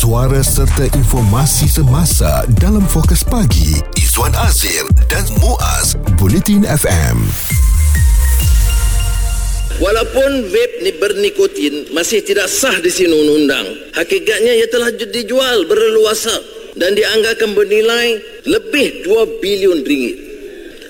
suara serta informasi semasa dalam fokus pagi Izwan Azir dan Muaz Bulletin FM. Walaupun vape ni bernikotin masih tidak sah di sini undang-undang, hakikatnya ia telah dijual berleluasa dan dianggarkan bernilai lebih 2 bilion ringgit.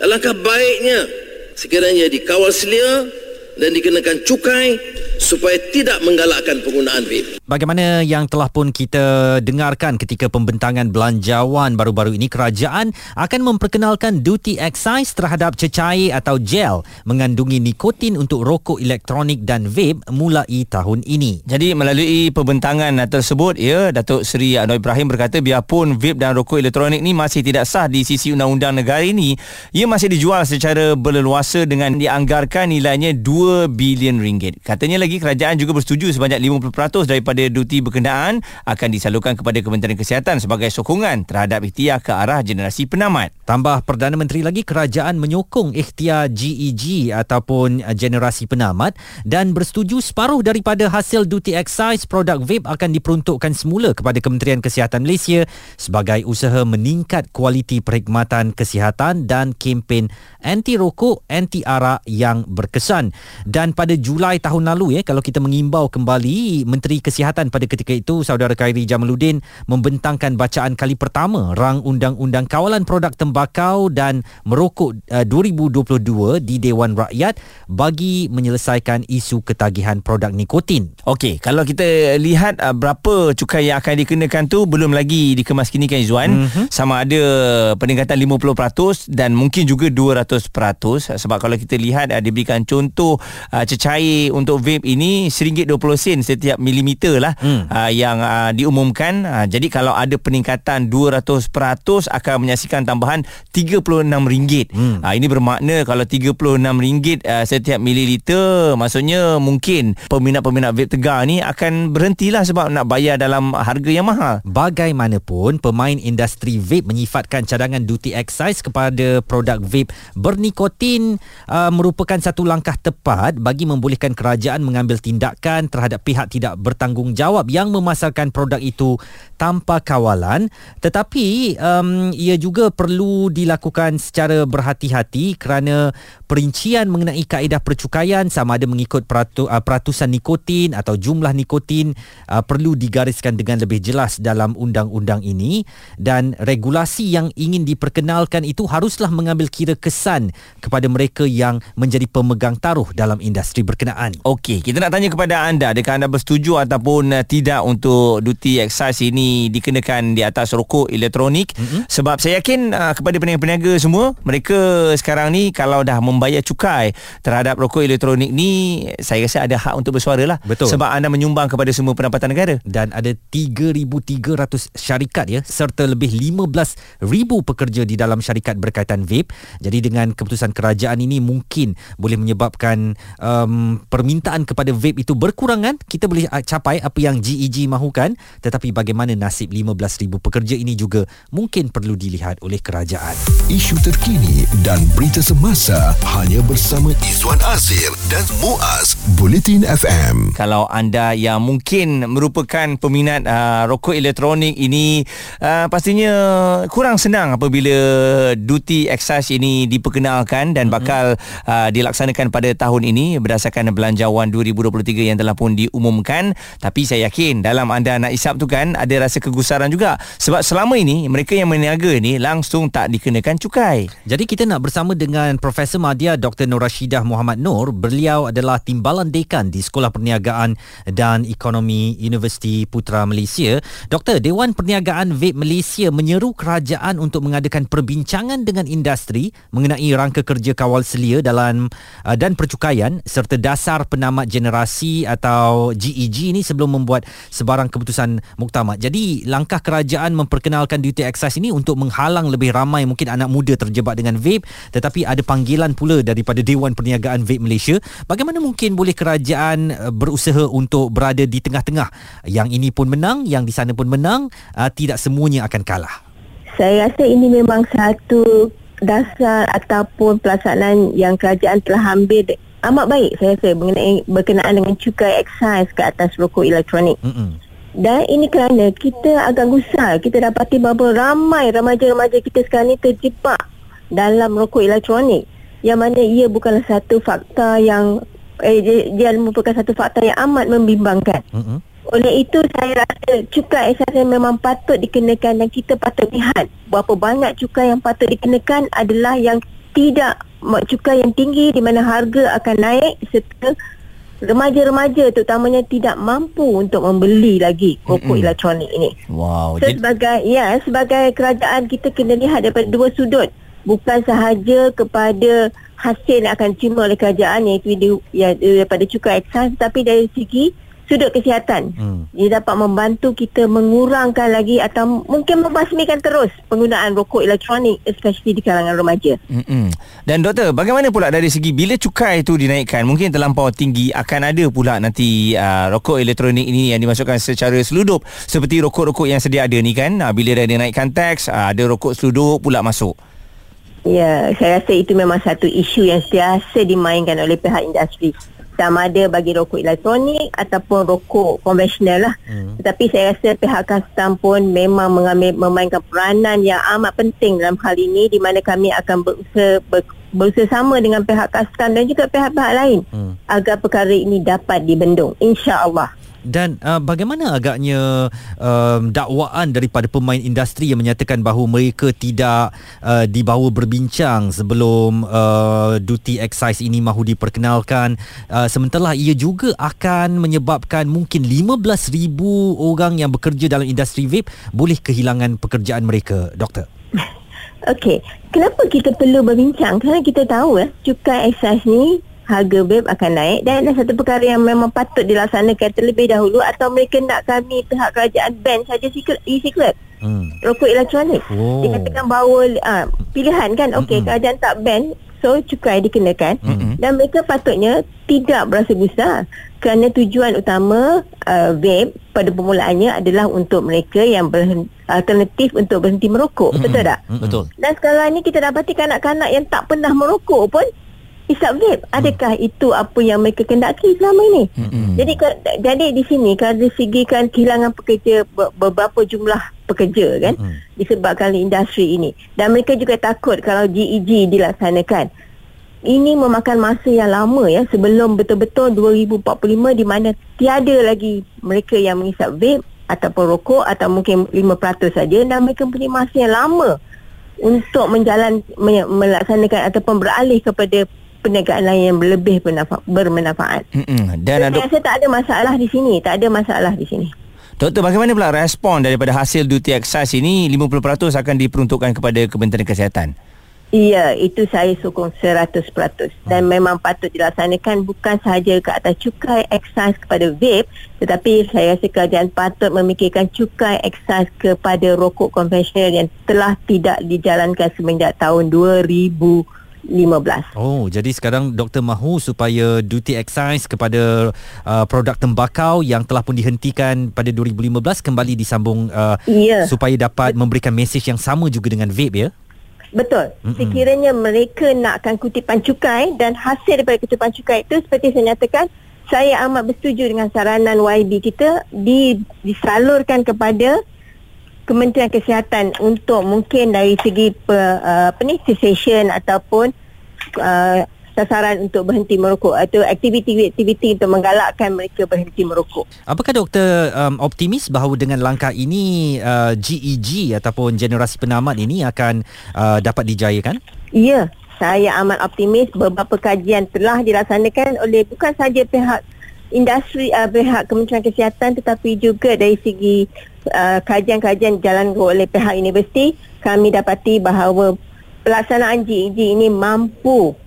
Alangkah baiknya sekiranya dikawal selia dan dikenakan cukai supaya tidak menggalakkan penggunaan vape. Bagaimana yang telah pun kita dengarkan ketika pembentangan belanjawan baru-baru ini kerajaan akan memperkenalkan duty excise terhadap cecair atau gel mengandungi nikotin untuk rokok elektronik dan vape mulai tahun ini. Jadi melalui pembentangan tersebut ya Datuk Seri Anwar Ibrahim berkata biarpun vape dan rokok elektronik ni masih tidak sah di sisi undang-undang negara ini ia masih dijual secara berleluasa dengan dianggarkan nilainya 2 bilion ringgit. Katanya lagi lagi kerajaan juga bersetuju sebanyak 50% daripada duti berkenaan akan disalurkan kepada Kementerian Kesihatan sebagai sokongan terhadap ikhtiar ke arah generasi penamat. Tambah Perdana Menteri lagi kerajaan menyokong ikhtiar GEG ataupun generasi penamat dan bersetuju separuh daripada hasil duty excise produk vape akan diperuntukkan semula kepada Kementerian Kesihatan Malaysia sebagai usaha meningkat kualiti perkhidmatan kesihatan dan kempen anti rokok anti arak yang berkesan. Dan pada Julai tahun lalu ya eh, kalau kita mengimbau kembali Menteri Kesihatan pada ketika itu saudara Khairi Jamaluddin membentangkan bacaan kali pertama rang undang-undang kawalan produk tembakau dan merokok uh, 2022 di Dewan Rakyat bagi menyelesaikan isu ketagihan produk nikotin. Okey, kalau kita lihat uh, berapa cukai yang akan dikenakan tu belum lagi dikemaskinikan Izwan mm-hmm. sama ada peningkatan 50% dan mungkin juga 200% sebab kalau kita lihat uh, diberikan contoh uh, cecair untuk vape ini RM1.20 sen setiap milimeter lah hmm. uh, yang uh, diumumkan. Uh, jadi kalau ada peningkatan 200% akan menyaksikan tambahan RM36. Hmm. Uh, ini bermakna kalau RM36 uh, setiap mililiter maksudnya mungkin peminat-peminat vape tegar ni akan berhentilah sebab nak bayar dalam harga yang mahal. Bagaimanapun pemain industri vape menyifatkan cadangan duty excise kepada produk vape bernikotin uh, merupakan satu langkah tepat bagi membolehkan kerajaan mengambil tindakan terhadap pihak tidak bertanggungjawab yang memasarkan produk itu tanpa kawalan tetapi um, ia juga perlu dilakukan secara berhati-hati kerana perincian mengenai kaedah percukaian sama ada mengikut peratu, uh, peratusan nikotin atau jumlah nikotin uh, perlu digariskan dengan lebih jelas dalam undang-undang ini dan regulasi yang ingin diperkenalkan itu haruslah mengambil kira kesan kepada mereka yang menjadi pemegang taruh dalam industri berkenaan. Okey, kita nak tanya kepada anda adakah anda bersetuju ataupun uh, tidak untuk duty excise ini dikenakan di atas rokok elektronik mm-hmm. sebab saya yakin uh, kepada peniaga-peniaga semua mereka sekarang ni kalau dah membayar cukai terhadap rokok elektronik ni saya rasa ada hak untuk bersuara lah Betul. sebab anda menyumbang kepada semua pendapatan negara dan ada 3,300 syarikat ya serta lebih 15,000 pekerja di dalam syarikat berkaitan vape jadi dengan keputusan kerajaan ini mungkin boleh menyebabkan um, permintaan kepada vape itu berkurangan kita boleh uh, capai apa yang GEG mahukan. Tetapi bagaimana nasib 15,000 pekerja ini juga mungkin perlu dilihat oleh kerajaan. Isu terkini dan berita semasa hanya bersama Izwan Azir dan Muaz Bulletin FM kalau anda yang mungkin merupakan peminat uh, rokok elektronik ini uh, pastinya kurang senang apabila duty excise ini diperkenalkan dan bakal uh, dilaksanakan pada tahun ini berdasarkan belanjawan 2000 2023 yang telah pun diumumkan. Tapi saya yakin dalam anda nak isap tu kan ada rasa kegusaran juga. Sebab selama ini mereka yang meniaga ni langsung tak dikenakan cukai. Jadi kita nak bersama dengan Profesor Madya Dr. Nur Rashidah Muhammad Nur. Beliau adalah timbalan dekan di Sekolah Perniagaan dan Ekonomi Universiti Putra Malaysia. Doktor Dewan Perniagaan Vape Malaysia menyeru kerajaan untuk mengadakan perbincangan dengan industri mengenai rangka kerja kawal selia dalam uh, dan percukaian serta dasar penamat generasi atau GEG ni sebelum membuat sebarang keputusan muktamad. Jadi langkah kerajaan memperkenalkan duty excise ini untuk menghalang lebih ramai mungkin anak muda terjebak dengan vape tetapi ada panggilan pula daripada Dewan Perniagaan Vape Malaysia. Bagaimana mungkin boleh kerajaan eh, berusaha untuk berada di tengah-tengah? Yang ini pun menang, yang di sana pun menang, uh, tidak semuanya akan kalah. Saya rasa ini memang satu dasar ataupun pelaksanaan yang kerajaan telah ambil amat baik saya rasa mengenai berkenaan dengan cukai excise ke atas rokok elektronik. Mm-hmm. Dan ini kerana kita agak gusar. Kita dapati bahawa ramai remaja-remaja kita sekarang ni terjebak dalam rokok elektronik. Yang mana ia bukanlah satu fakta yang eh, dia, dia merupakan satu fakta yang amat membimbangkan. Mm-hmm. Oleh itu saya rasa cukai esasen memang patut dikenakan dan kita patut lihat berapa banyak cukai yang patut dikenakan adalah yang tidak cukai yang tinggi di mana harga akan naik serta remaja-remaja terutamanya tidak mampu untuk membeli lagi Mm-mm. elektronik ini. Wow. So, sebagai ya sebagai kerajaan kita kena lihat daripada dua sudut bukan sahaja kepada hasil yang akan diterima oleh kerajaan iaitu di, ya, daripada cukai ekstras tetapi dari segi sudut kesihatan. Hmm. Dia dapat membantu kita mengurangkan lagi atau mungkin membasmikan terus penggunaan rokok elektronik especially di kalangan remaja. Mm-mm. Dan doktor, bagaimana pula dari segi bila cukai itu dinaikkan, mungkin terlampau tinggi akan ada pula nanti uh, rokok elektronik ini yang dimasukkan secara seludup seperti rokok-rokok yang sedia ada ni kan. Uh, bila dah dinaikkan teks, uh, ada rokok seludup pula masuk. Ya, saya rasa itu memang satu isu yang biasa dimainkan oleh pihak industri. Sama ada bagi rokok elektronik ataupun rokok konvensional lah. Hmm. Tetapi saya rasa pihak custom pun memang mengambil memainkan peranan yang amat penting dalam hal ini di mana kami akan berusaha ber, berusaha sama dengan pihak custom dan juga pihak-pihak lain Hmm. agar perkara ini dapat dibendung. InsyaAllah. Dan uh, bagaimana agaknya um, dakwaan daripada pemain industri yang menyatakan bahawa mereka tidak uh, dibawa berbincang sebelum uh, duty excise ini mahu diperkenalkan? Uh, sementara ia juga akan menyebabkan mungkin 15,000 orang yang bekerja dalam industri vape boleh kehilangan pekerjaan mereka. Doktor. Okey, kenapa kita perlu berbincang? Kerana kita tahu eh, cukai excise ni harga vape akan naik dan ada satu perkara yang memang patut dilaksanakan terlebih dahulu atau mereka nak kami pihak kerajaan ban saja e-cigarette hmm. rokok elektronik. Oh. Dikatakan bahawa uh, pilihan kan okey Mm-mm. kerajaan tak ban so cukai dikenakan Mm-mm. dan mereka patutnya tidak berasa gusar kerana tujuan utama uh, vape pada permulaannya adalah untuk mereka yang berhenti, alternatif untuk berhenti merokok Mm-mm. betul tak? Betul. Dan sekarang ni kita dapati kanak-kanak yang tak pernah merokok pun isap vape. Adakah itu apa yang mereka kendaki selama ini? Mm-mm. Jadi jadi di sini kalau dari segi kan kehilangan pekerja ber- beberapa jumlah pekerja kan Mm-mm. disebabkan industri ini dan mereka juga takut kalau GEG dilaksanakan. Ini memakan masa yang lama ya sebelum betul-betul 2045 di mana tiada lagi mereka yang mengisap vape ataupun rokok atau mungkin 5% saja dan mereka mempunyai masa yang lama untuk menjalan me- melaksanakan ataupun beralih kepada perniagaan lain yang lebih bermanfaat. Mm-mm. Dan Saya tak ada masalah di sini, tak ada masalah di sini. doktor bagaimana pula respon daripada hasil duty excise ini 50% akan diperuntukkan kepada Kementerian Kesihatan. Ya, itu saya sokong 100% dan memang patut dilaksanakan bukan sahaja ke atas cukai excise kepada vape tetapi saya rasa kerajaan patut memikirkan cukai excise kepada rokok konvensional yang telah tidak dijalankan semenjak tahun 2015. Oh, jadi sekarang doktor mahu supaya duty excise kepada uh, produk tembakau yang telah pun dihentikan pada 2015 kembali disambung uh, Ya. supaya dapat memberikan mesej yang sama juga dengan vape ya. Betul. Mm-mm. Sekiranya mereka nakkan kutipan cukai dan hasil daripada kutipan cukai itu seperti saya nyatakan, saya amat bersetuju dengan saranan YB kita di, disalurkan kepada Kementerian Kesihatan untuk mungkin dari segi pe, uh, apa ni cessation ataupun uh, sasaran untuk berhenti merokok atau aktiviti-aktiviti untuk menggalakkan mereka berhenti merokok. Apakah doktor um, optimis bahawa dengan langkah ini uh, GEG ataupun generasi penamat ini akan uh, dapat dijayakan? Ya, saya amat optimis beberapa kajian telah dilaksanakan oleh bukan sahaja pihak industri uh, pihak Kementerian Kesihatan tetapi juga dari segi uh, kajian-kajian jalan oleh pihak universiti kami dapati bahawa pelaksanaan GEG ini mampu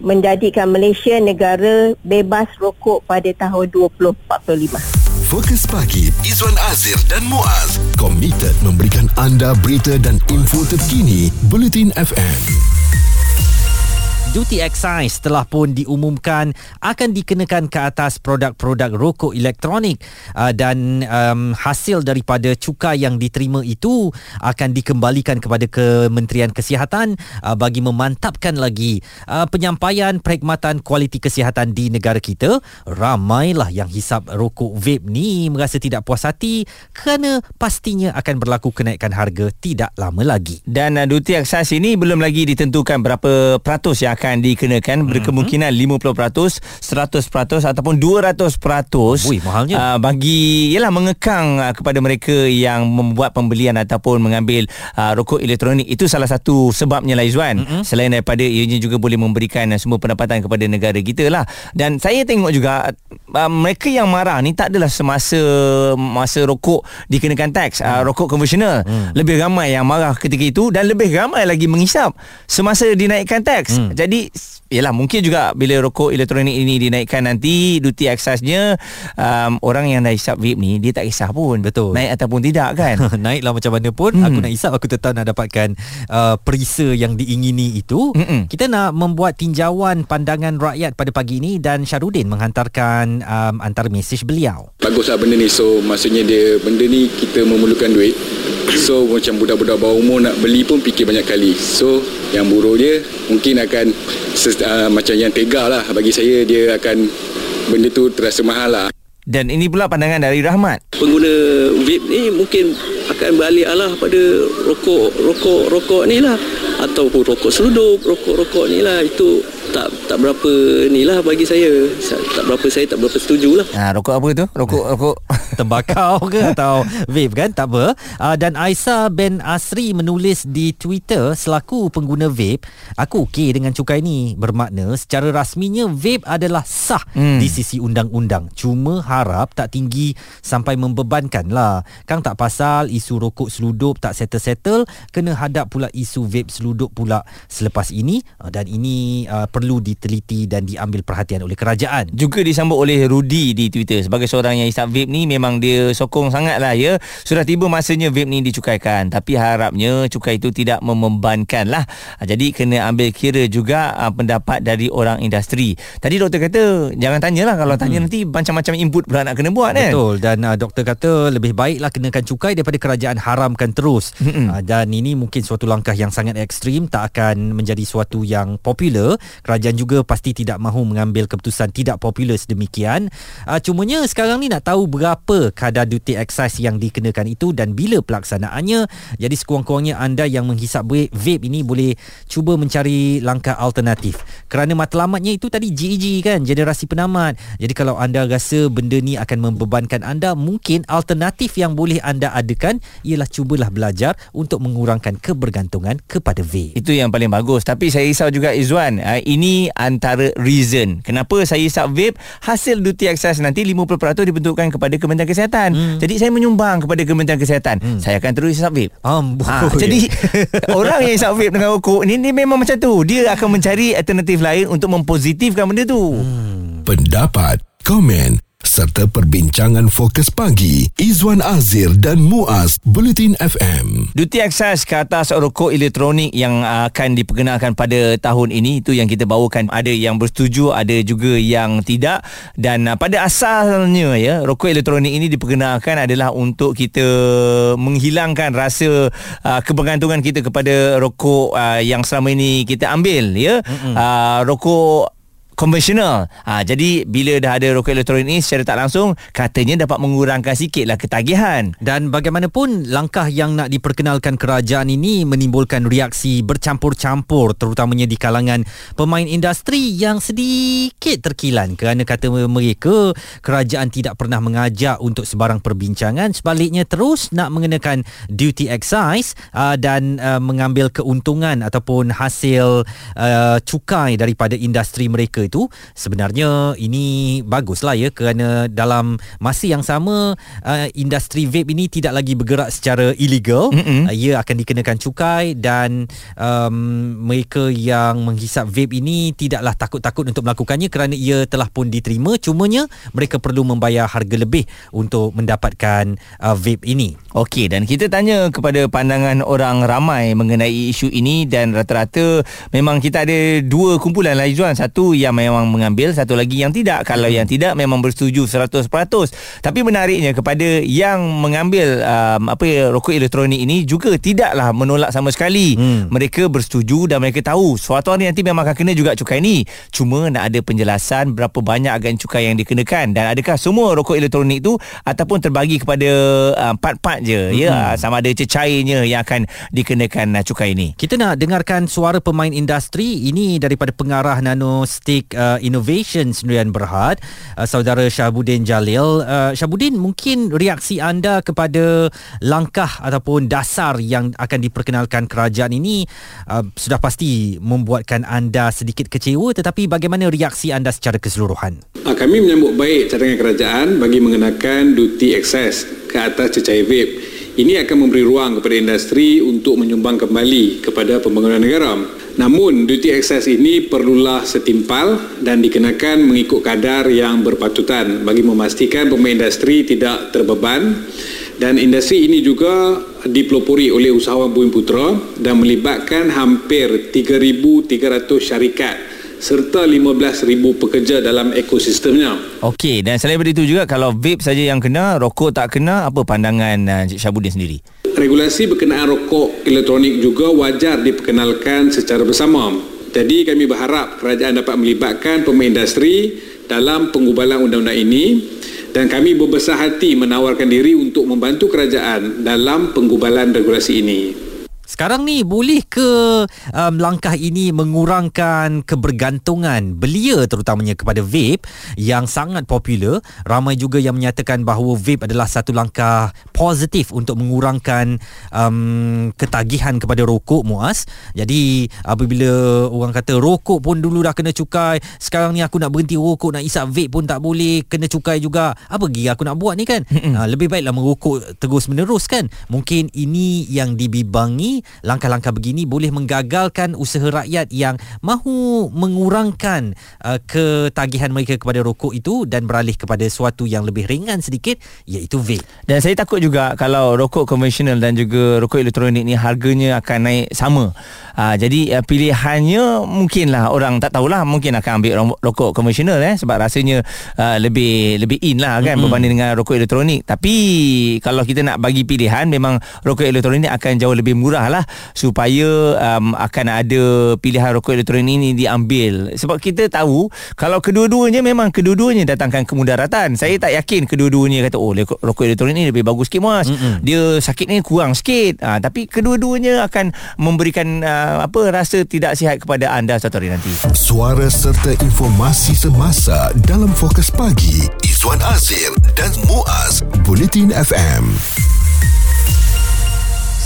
menjadikan Malaysia negara bebas rokok pada tahun 2045. Fokus pagi Izwan Azir dan Muaz komited memberikan anda berita dan info terkini Bulletin FM. Duty excise telah pun diumumkan akan dikenakan ke atas produk-produk rokok elektronik uh, dan um, hasil daripada cukai yang diterima itu akan dikembalikan kepada Kementerian Kesihatan uh, bagi memantapkan lagi uh, penyampaian perkhidmatan kualiti kesihatan di negara kita. Ramailah yang hisap rokok vape ni merasa tidak puas hati kerana pastinya akan berlaku kenaikan harga tidak lama lagi. Dan duty excise ini belum lagi ditentukan berapa peratus yang akan akan dikenakan mm-hmm. berkemungkinan 50%, 100% ataupun 200% Ui, mahalnya. Uh, bagi ialah mengekang uh, kepada mereka yang membuat pembelian ataupun mengambil uh, rokok elektronik itu salah satu sebabnya lah Izwan mm-hmm. selain daripada ianya juga boleh memberikan uh, semua pendapatan kepada negara kita lah dan saya tengok juga uh, mereka yang marah ni tak adalah semasa masa rokok dikenakan teks uh, rokok konvensional mm. lebih ramai yang marah ketika itu dan lebih ramai lagi mengisap semasa dinaikkan teks mm. jadi jadi Yalah mungkin juga bila rokok elektronik ini dinaikkan nanti duty excise-nya um, orang yang dah hisap vape ni dia tak kisah pun. Betul. Naik ataupun tidak kan? Naiklah macam mana pun. Hmm. aku nak hisap aku tetap nak dapatkan uh, perisa yang diingini itu. Mm-mm. kita nak membuat tinjauan pandangan rakyat pada pagi ini dan Syarudin menghantarkan um, antara mesej beliau. Baguslah benda ni. So maksudnya dia benda ni kita memerlukan duit. So macam budak-budak bawah umur nak beli pun fikir banyak kali. So yang buruk dia mungkin akan uh, macam yang tega lah. Bagi saya dia akan benda tu terasa mahal lah. Dan ini pula pandangan dari Rahmat. Pengguna vape ni mungkin akan beralih alah pada rokok rokok rokok ni lah. Ataupun rokok seludup rokok-rokok ni lah. Itu tak tak berapa ni lah bagi saya. Tak berapa saya tak berapa setuju lah. Ha, rokok apa tu? Rokok rokok. Tembakau ke atau vape kan? Tak apa. Uh, dan Aisyah Ben Asri menulis di Twitter selaku pengguna vape aku okey dengan cukai ni bermakna secara rasminya vape adalah sah hmm. di sisi undang-undang. Cuma harap tak tinggi sampai membebankan lah. Kang tak pasal isu rokok seludup tak settle-settle kena hadap pula isu vape seludup pula selepas ini. Uh, dan ini uh, perlu diteliti dan diambil perhatian oleh kerajaan. Juga disambut oleh Rudy di Twitter. Sebagai seorang yang isap vape ni memang dia sokong sangat lah ya. Sudah tiba masanya vape ni dicukaikan tapi harapnya cukai itu tidak membebankan lah uh, jadi kena ambil kira juga uh, pendapat dari orang industri. Tadi doktor kata jangan tanyalah. Kalau tanya hmm. nanti macam-macam input pula nak kena buat kan? Betul. Dan uh, doktor kata lebih baiklah kenakan cukai daripada kerajaan haramkan terus. Uh, dan ini mungkin suatu langkah yang sangat ekstrim tak akan menjadi suatu yang popular kerajaan juga pasti tidak mahu mengambil keputusan tidak popular sedemikian. Uh, cumanya sekarang ni nak tahu berapa kadar duty excise yang dikenakan itu dan bila pelaksanaannya. Jadi sekurang-kurangnya anda yang menghisap vape ini boleh cuba mencari langkah alternatif. Kerana matlamatnya itu tadi GEG kan generasi penamat. Jadi kalau anda rasa benda ni akan membebankan anda mungkin alternatif yang boleh anda adakan ialah cubalah belajar untuk mengurangkan kebergantungan kepada vape. Itu yang paling bagus. Tapi saya risau juga Izwan, uh, ini antara reason kenapa saya isap vape hasil duty excise nanti 50% dibentukkan kepada Kementerian Kesihatan. Hmm. Jadi saya menyumbang kepada Kementerian Kesihatan. Hmm. Saya akan terus isap vape. Amboi. Ha, jadi orang yang isap vape dengan rokok ni, ni memang macam tu. Dia akan mencari alternatif lain untuk mempositifkan benda tu. Hmm. Pendapat, komen serta perbincangan fokus pagi. Izwan Azir dan Muaz Bulletin FM. Duty excise ke atas rokok elektronik yang akan diperkenalkan pada tahun ini itu yang kita bawakan. Ada yang bersetuju ada juga yang tidak. Dan uh, pada asalnya ya rokok elektronik ini diperkenalkan adalah untuk kita menghilangkan rasa uh, kebergantungan kita kepada rokok uh, yang selama ini kita ambil ya. Uh, rokok konvensional. Ha, jadi bila dah ada rokok elektronik ni secara tak langsung katanya dapat mengurangkan sikitlah ketagihan. Dan bagaimanapun langkah yang nak diperkenalkan kerajaan ini menimbulkan reaksi bercampur-campur terutamanya di kalangan pemain industri yang sedikit terkilan kerana kata mereka kerajaan tidak pernah mengajak untuk sebarang perbincangan sebaliknya terus nak mengenakan duty excise uh, dan uh, mengambil keuntungan ataupun hasil uh, cukai daripada industri mereka itu sebenarnya ini baguslah ya kerana dalam masa yang sama uh, industri vape ini tidak lagi bergerak secara illegal. Uh, ia akan dikenakan cukai dan um, mereka yang menghisap vape ini tidaklah takut-takut untuk melakukannya kerana ia telah pun diterima. Cumanya mereka perlu membayar harga lebih untuk mendapatkan uh, vape ini. Okey dan kita tanya kepada pandangan orang ramai mengenai isu ini dan rata-rata memang kita ada dua kumpulan lah Izzuan. Satu yang memang mengambil satu lagi yang tidak. Kalau yang tidak memang bersetuju 100% tapi menariknya kepada yang mengambil um, apa ya, rokok elektronik ini juga tidaklah menolak sama sekali. Hmm. mereka bersetuju dan mereka tahu suatu hari nanti memang akan kena juga cukai ni cuma nak ada penjelasan berapa banyak agen cukai yang dikenakan. Dan adakah semua rokok elektronik tu ataupun terbagi kepada uh, part-part je hmm. ya sama ada cecairnya yang akan dikenakan uh, cukai ini. Kita nak dengarkan suara pemain industri. Ini daripada pengarah Nanostick uh, Innovation Sendirian Berhad uh, saudara Syahbudin Jalil uh, Syahbudin mungkin reaksi anda kepada langkah ataupun dasar yang akan diperkenalkan kerajaan ini uh, sudah pasti membuatkan anda sedikit kecewa tetapi bagaimana reaksi anda secara keseluruhan Ah, Kami menyambut baik cadangan kerajaan bagi mengenakan duty excess ke atas cecair vape. Ini akan memberi ruang kepada industri untuk menyumbang kembali kepada pembangunan negara. Namun, duty excess ini perlulah setimpal dan dikenakan mengikut kadar yang berpatutan bagi memastikan pemain industri tidak terbeban dan industri ini juga dipelopori oleh usahawan Bumi Putra dan melibatkan hampir 3,300 syarikat serta 15,000 pekerja dalam ekosistemnya. Okey dan selain daripada itu juga kalau vape saja yang kena rokok tak kena apa pandangan Encik Syahbudin sendiri Regulasi berkenaan rokok elektronik juga wajar diperkenalkan secara bersama. Jadi kami berharap kerajaan dapat melibatkan pemain industri dalam penggubalan undang-undang ini dan kami berbesar hati menawarkan diri untuk membantu kerajaan dalam penggubalan regulasi ini. Sekarang ni boleh ke um, langkah ini mengurangkan kebergantungan belia terutamanya kepada vape yang sangat popular. Ramai juga yang menyatakan bahawa vape adalah satu langkah positif untuk mengurangkan um, ketagihan kepada rokok muas. Jadi apabila orang kata rokok pun dulu dah kena cukai, sekarang ni aku nak berhenti rokok nak isap vape pun tak boleh, kena cukai juga. Apa lagi aku nak buat ni kan? ha, lebih baiklah merokok terus menerus kan. Mungkin ini yang dibibangi langkah-langkah begini boleh menggagalkan usaha rakyat yang mahu mengurangkan uh, ketagihan mereka kepada rokok itu dan beralih kepada sesuatu yang lebih ringan sedikit iaitu vape. Dan saya takut juga kalau rokok konvensional dan juga rokok elektronik ni harganya akan naik sama. Uh, jadi uh, pilihannya mungkinlah orang tak tahulah mungkin akan ambil ro- rokok konvensional eh sebab rasanya uh, lebih lebih in lah kan mm-hmm. berbanding dengan rokok elektronik. Tapi kalau kita nak bagi pilihan memang rokok elektronik akan jauh lebih murah lah supaya um, akan ada pilihan rokok elektronik ini diambil. Sebab kita tahu kalau kedua-duanya memang kedua-duanya datangkan kemudaratan. Saya tak yakin kedua-duanya kata oh rokok elektronik ni lebih bagus sikit mas. Mm-hmm. Dia sakitnya kurang sikit. Ha, tapi kedua-duanya akan memberikan uh, apa rasa tidak sihat kepada anda satu hari nanti. Suara serta informasi semasa dalam fokus pagi Izwan Azir dan Muaz Bulletin FM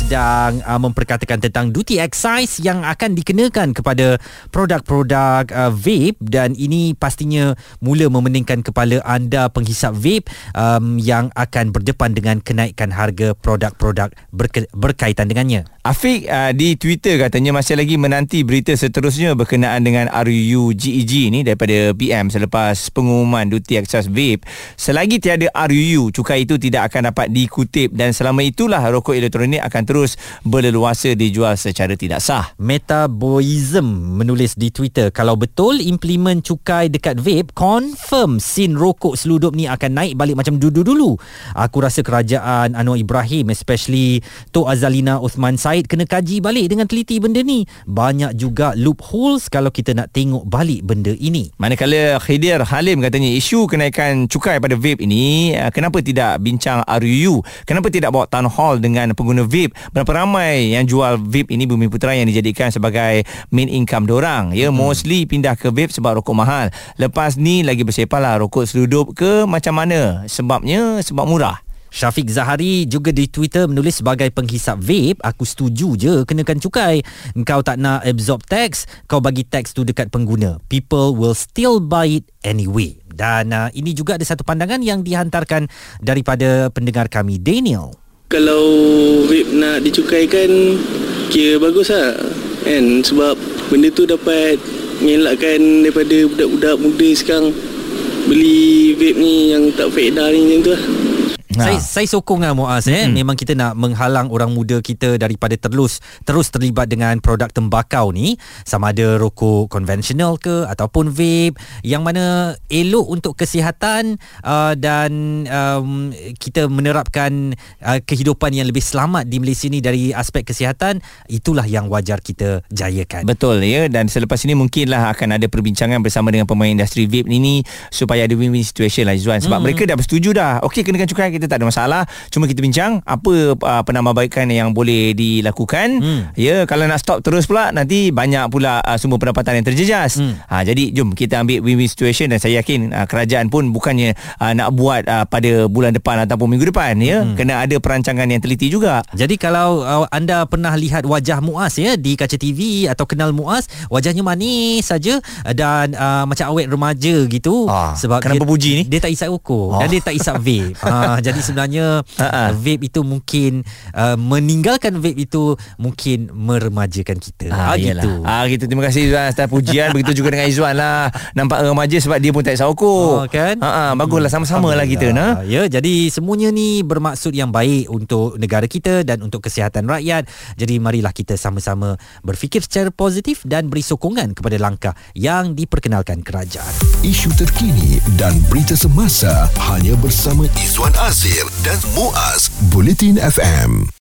sedang uh, memperkatakan tentang duty excise yang akan dikenakan kepada produk-produk uh, vape dan ini pastinya mula memeningkan kepala anda penghisap vape um, yang akan berdepan dengan kenaikan harga produk-produk berke- berkaitan dengannya. Afiq uh, di Twitter katanya masih lagi menanti berita seterusnya berkenaan dengan RUU GEG ni daripada PM selepas pengumuman duty excise vape. Selagi tiada RUU, cukai itu tidak akan dapat dikutip dan selama itulah rokok elektronik akan terus berleluasa dijual secara tidak sah. Metabolism menulis di Twitter kalau betul implement cukai dekat vape confirm sin rokok seludup ni akan naik balik macam dulu-dulu. Aku rasa kerajaan Anwar Ibrahim especially Tok Azalina Uthman Said kena kaji balik dengan teliti benda ni. Banyak juga loopholes kalau kita nak tengok balik benda ini. Manakala Khidir Halim katanya isu kenaikan cukai pada vape ini kenapa tidak bincang RUU? Kenapa tidak bawa town hall dengan pengguna vape? Berapa ramai yang jual vape ini Bumi Putra yang dijadikan sebagai main income dorang? Ya, hmm. mostly pindah ke vape sebab rokok mahal. Lepas ni lagi bersepahlah rokok seludup ke macam mana? Sebabnya sebab murah. Syafiq Zahari juga di Twitter menulis sebagai penghisap vape, aku setuju je kenakan cukai. Kau tak nak absorb tax, kau bagi tax tu dekat pengguna. People will still buy it anyway. Dan uh, ini juga ada satu pandangan yang dihantarkan daripada pendengar kami, Daniel. Kalau vape nak dicukaikan Kira bagus lah Kan? Sebab benda tu dapat Mengelakkan daripada budak-budak muda sekarang. Beli vape ni yang tak faedah ni macam tu lah Ha. Saya saya sokong lah Muaz eh. Hmm. Memang kita nak menghalang orang muda kita daripada terus terus terlibat dengan produk tembakau ni sama ada rokok konvensional ke ataupun vape yang mana elok untuk kesihatan uh, dan um, kita menerapkan uh, kehidupan yang lebih selamat di Malaysia ni dari aspek kesihatan itulah yang wajar kita jayakan. Betul ya dan selepas ini mungkinlah akan ada perbincangan bersama dengan pemain industri vape ini supaya ada win-win situation lah Izzuan sebab hmm. mereka dah bersetuju dah. Okey kenakan cukai kita tak ada masalah. Cuma kita bincang apa uh, penambahbaikan yang boleh dilakukan. Hmm. ya kalau nak stop terus pula nanti banyak pula uh, sumber pendapatan yang terjejas. Hmm. ha, jadi jom kita ambil win-win situation dan saya yakin uh, kerajaan pun bukannya uh, nak buat uh, pada bulan depan ataupun minggu depan ya. Hmm. kena ada perancangan yang teliti juga. Jadi kalau uh, anda pernah lihat wajah Muaz ya di kaca TV atau kenal Muaz wajahnya manis saja dan uh, macam awet remaja gitu. Ah, sebab kenapa dia, puji ni? dia tak isap rokok oh. dan dia tak isap vape. Ha, jadi sebenarnya uh-uh. vape itu mungkin uh, meninggalkan vape itu mungkin meremajakan kita. Ha, ha gitu. Ha gitu. Terima kasih Izwan atas pujian. Begitu juga dengan Izwan lah. Nampak remaja sebab dia pun tak isap rokok. Oh, kan? Ha baguslah sama-sama lah kita nah. Ya, jadi semuanya ni bermaksud yang baik untuk negara kita dan untuk kesihatan rakyat. Jadi marilah kita sama-sama berfikir secara positif dan beri sokongan kepada langkah yang diperkenalkan kerajaan. Isu terkini dan berita semasa hanya bersama Izwan Azir dan Muaz Bulletin FM.